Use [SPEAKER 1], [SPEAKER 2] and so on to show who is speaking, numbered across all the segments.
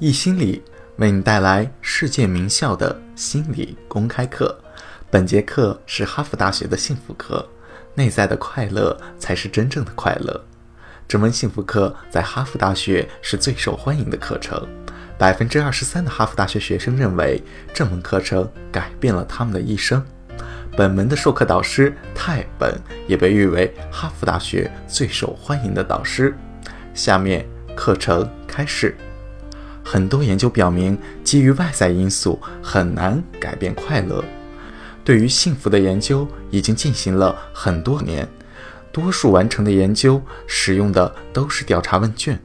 [SPEAKER 1] 易心理为你带来世界名校的心理公开课。本节课是哈佛大学的幸福课，内在的快乐才是真正的快乐。这门幸福课在哈佛大学是最受欢迎的课程，百分之二十三的哈佛大学学生认为这门课程改变了他们的一生。本门的授课导师泰本也被誉为哈佛大学最受欢迎的导师。下面课程开始。很多研究表明，基于外在因素很难改变快乐。对于幸福的研究已经进行了很多年，多数完成的研究使用的都是调查问卷。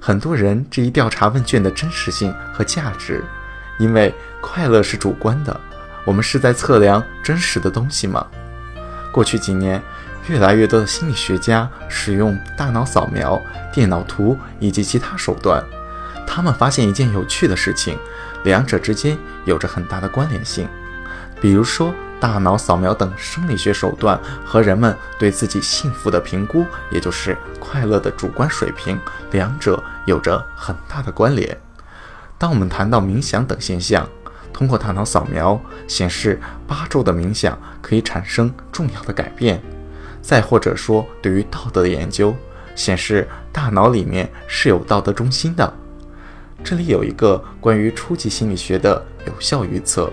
[SPEAKER 1] 很多人质疑调查问卷的真实性和价值，因为快乐是主观的。我们是在测量真实的东西吗？过去几年，越来越多的心理学家使用大脑扫描、电脑图以及其他手段。他们发现一件有趣的事情，两者之间有着很大的关联性。比如说，大脑扫描等生理学手段和人们对自己幸福的评估，也就是快乐的主观水平，两者有着很大的关联。当我们谈到冥想等现象，通过大脑扫描显示，八周的冥想可以产生重要的改变。再或者说，对于道德的研究显示，大脑里面是有道德中心的。这里有一个关于初级心理学的有效预测。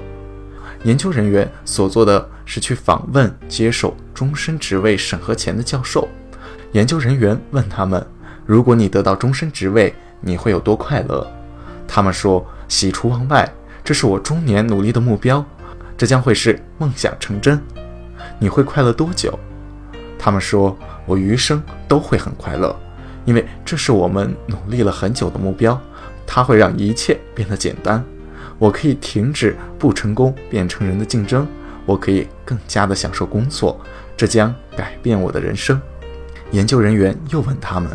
[SPEAKER 1] 研究人员所做的是去访问接受终身职位审核前的教授。研究人员问他们：“如果你得到终身职位，你会有多快乐？”他们说：“喜出望外，这是我中年努力的目标，这将会是梦想成真。”你会快乐多久？他们说：“我余生都会很快乐，因为这是我们努力了很久的目标。”它会让一切变得简单。我可以停止不成功变成人的竞争，我可以更加的享受工作，这将改变我的人生。研究人员又问他们：“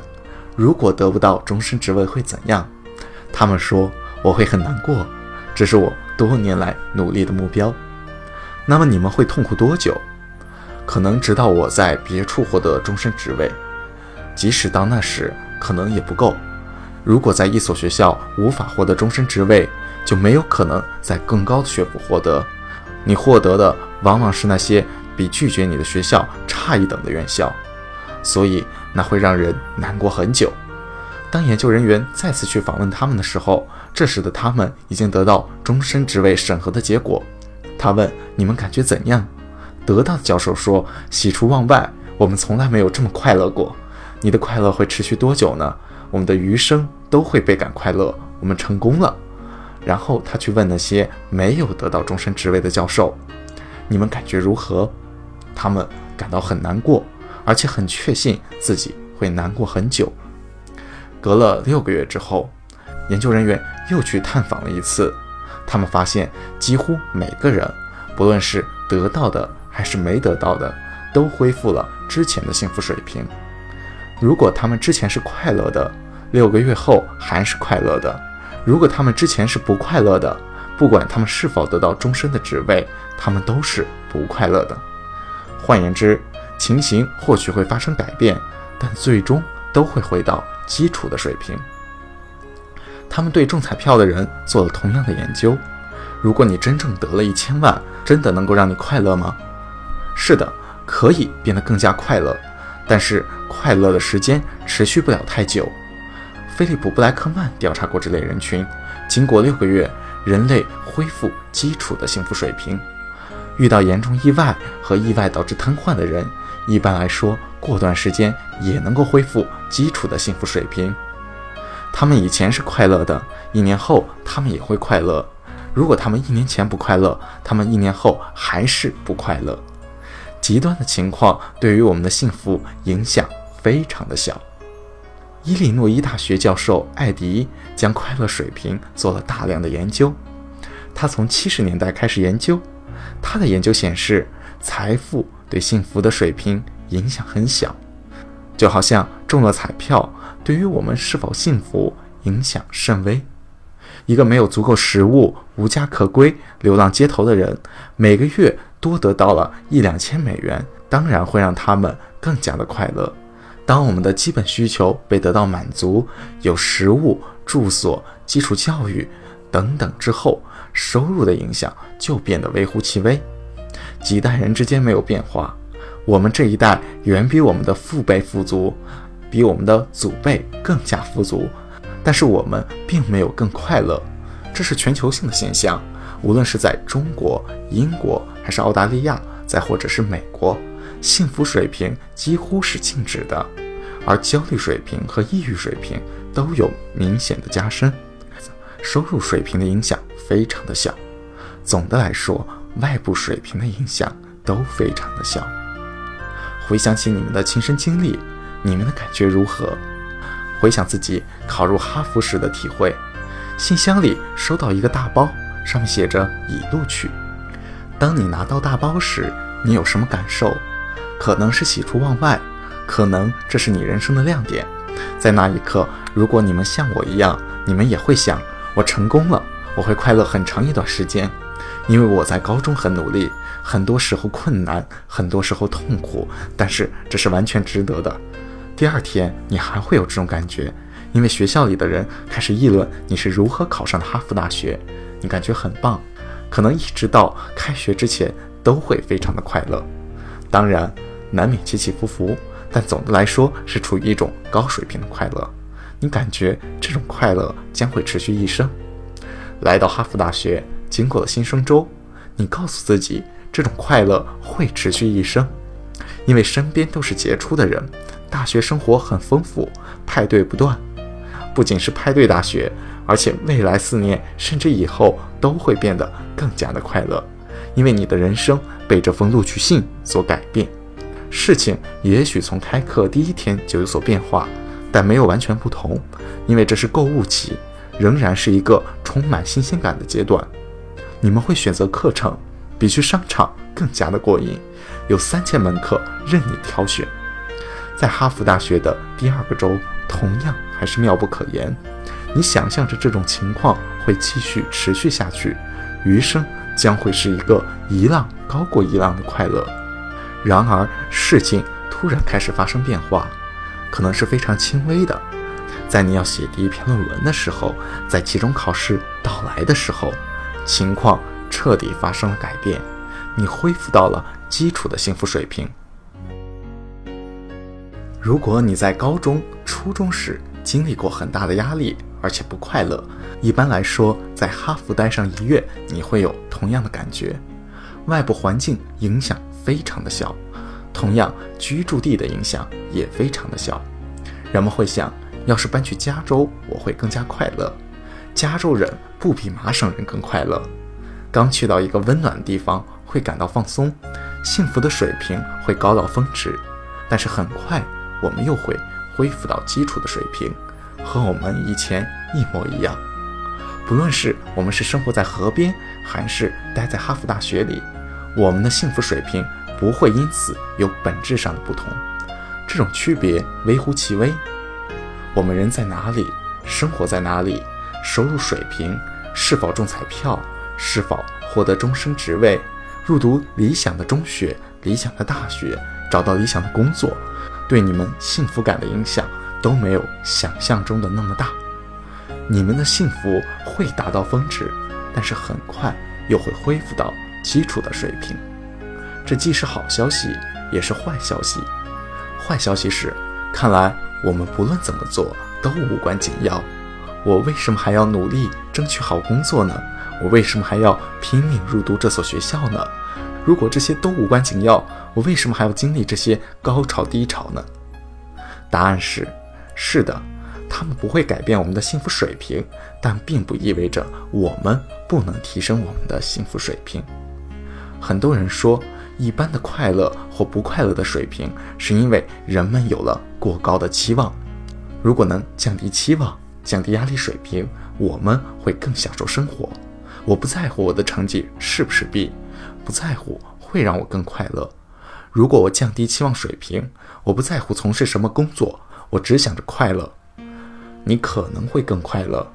[SPEAKER 1] 如果得不到终身职位会怎样？”他们说：“我会很难过，这是我多年来努力的目标。”那么你们会痛苦多久？可能直到我在别处获得终身职位，即使到那时，可能也不够。如果在一所学校无法获得终身职位，就没有可能在更高的学府获得。你获得的往往是那些比拒绝你的学校差一等的院校，所以那会让人难过很久。当研究人员再次去访问他们的时候，这时的他们已经得到终身职位审核的结果。他问：“你们感觉怎样？”得到的教授说：“喜出望外，我们从来没有这么快乐过。”你的快乐会持续多久呢？我们的余生。都会倍感快乐，我们成功了。然后他去问那些没有得到终身职位的教授：“你们感觉如何？”他们感到很难过，而且很确信自己会难过很久。隔了六个月之后，研究人员又去探访了一次，他们发现几乎每个人，不论是得到的还是没得到的，都恢复了之前的幸福水平。如果他们之前是快乐的，六个月后还是快乐的。如果他们之前是不快乐的，不管他们是否得到终身的职位，他们都是不快乐的。换言之，情形或许会发生改变，但最终都会回到基础的水平。他们对中彩票的人做了同样的研究。如果你真正得了一千万，真的能够让你快乐吗？是的，可以变得更加快乐，但是快乐的时间持续不了太久。菲利普·布莱克曼调查过这类人群，经过六个月，人类恢复基础的幸福水平。遇到严重意外和意外导致瘫痪的人，一般来说，过段时间也能够恢复基础的幸福水平。他们以前是快乐的，一年后他们也会快乐。如果他们一年前不快乐，他们一年后还是不快乐。极端的情况对于我们的幸福影响非常的小。伊利诺伊大学教授艾迪将快乐水平做了大量的研究。他从七十年代开始研究，他的研究显示，财富对幸福的水平影响很小，就好像中了彩票，对于我们是否幸福影响甚微。一个没有足够食物、无家可归、流浪街头的人，每个月多得到了一两千美元，当然会让他们更加的快乐。当我们的基本需求被得到满足，有食物、住所、基础教育等等之后，收入的影响就变得微乎其微。几代人之间没有变化，我们这一代远比我们的父辈富足，比我们的祖辈更加富足，但是我们并没有更快乐，这是全球性的现象。无论是在中国、英国，还是澳大利亚，再或者是美国，幸福水平几乎是静止的，而焦虑水平和抑郁水平都有明显的加深。收入水平的影响非常的小。总的来说。外部水平的影响都非常的小。回想起你们的亲身经历，你们的感觉如何？回想自己考入哈佛时的体会，信箱里收到一个大包，上面写着“已录取”。当你拿到大包时，你有什么感受？可能是喜出望外，可能这是你人生的亮点。在那一刻，如果你们像我一样，你们也会想：我成功了，我会快乐很长一段时间。因为我在高中很努力，很多时候困难，很多时候痛苦，但是这是完全值得的。第二天你还会有这种感觉，因为学校里的人开始议论你是如何考上的哈佛大学，你感觉很棒，可能一直到开学之前都会非常的快乐。当然难免起起伏伏，但总的来说是处于一种高水平的快乐。你感觉这种快乐将会持续一生。来到哈佛大学。经过了新生周，你告诉自己，这种快乐会持续一生，因为身边都是杰出的人，大学生活很丰富，派对不断。不仅是派对大学，而且未来四年甚至以后都会变得更加的快乐，因为你的人生被这封录取信所改变。事情也许从开课第一天就有所变化，但没有完全不同，因为这是购物期，仍然是一个充满新鲜感的阶段。你们会选择课程，比去商场更加的过瘾，有三千门课任你挑选。在哈佛大学的第二个周，同样还是妙不可言。你想象着这种情况会继续持续下去，余生将会是一个一浪高过一浪的快乐。然而，事情突然开始发生变化，可能是非常轻微的。在你要写第一篇论文的时候，在期中考试到来的时候。情况彻底发生了改变，你恢复到了基础的幸福水平。如果你在高中、初中时经历过很大的压力，而且不快乐，一般来说，在哈佛待上一月，你会有同样的感觉。外部环境影响非常的小，同样居住地的影响也非常的小。人们会想，要是搬去加州，我会更加快乐。加州人不比麻省人更快乐。刚去到一个温暖的地方，会感到放松，幸福的水平会高到峰值。但是很快，我们又会恢复到基础的水平，和我们以前一模一样。不论是我们是生活在河边，还是待在哈佛大学里，我们的幸福水平不会因此有本质上的不同。这种区别微乎其微。我们人在哪里，生活在哪里？收入水平，是否中彩票，是否获得终身职位，入读理想的中学、理想的大学，找到理想的工作，对你们幸福感的影响都没有想象中的那么大。你们的幸福会达到峰值，但是很快又会恢复到基础的水平。这既是好消息，也是坏消息。坏消息是，看来我们不论怎么做都无关紧要。我为什么还要努力争取好工作呢？我为什么还要拼命入读这所学校呢？如果这些都无关紧要，我为什么还要经历这些高潮低潮呢？答案是：是的，他们不会改变我们的幸福水平，但并不意味着我们不能提升我们的幸福水平。很多人说，一般的快乐或不快乐的水平，是因为人们有了过高的期望。如果能降低期望，降低压力水平，我们会更享受生活。我不在乎我的成绩是不是 B，不在乎会让我更快乐。如果我降低期望水平，我不在乎从事什么工作，我只想着快乐。你可能会更快乐，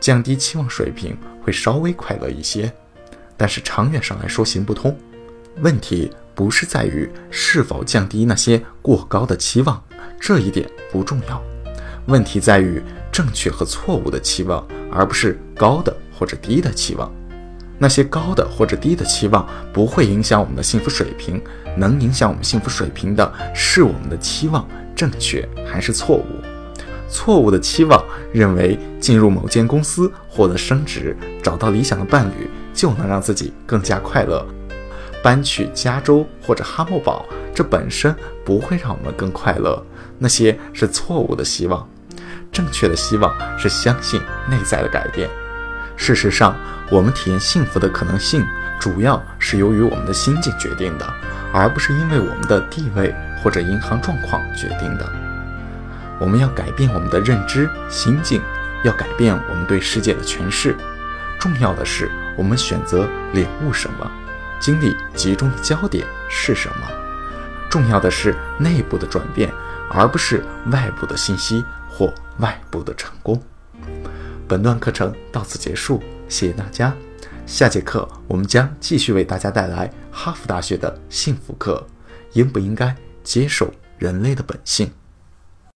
[SPEAKER 1] 降低期望水平会稍微快乐一些，但是长远上来说行不通。问题不是在于是否降低那些过高的期望，这一点不重要。问题在于正确和错误的期望，而不是高的或者低的期望。那些高的或者低的期望不会影响我们的幸福水平，能影响我们幸福水平的是我们的期望正确还是错误。错误的期望认为进入某间公司获得升职，找到理想的伴侣就能让自己更加快乐。搬去加州或者哈默堡，这本身不会让我们更快乐。那些是错误的希望。正确的希望是相信内在的改变。事实上，我们体验幸福的可能性，主要是由于我们的心境决定的，而不是因为我们的地位或者银行状况决定的。我们要改变我们的认知、心境，要改变我们对世界的诠释。重要的是，我们选择领悟什么，精力集中的焦点是什么。重要的是内部的转变，而不是外部的信息。或外部的成功。本段课程到此结束，谢谢大家。下节课我们将继续为大家带来哈佛大学的幸福课：应不应该接受人类的本性？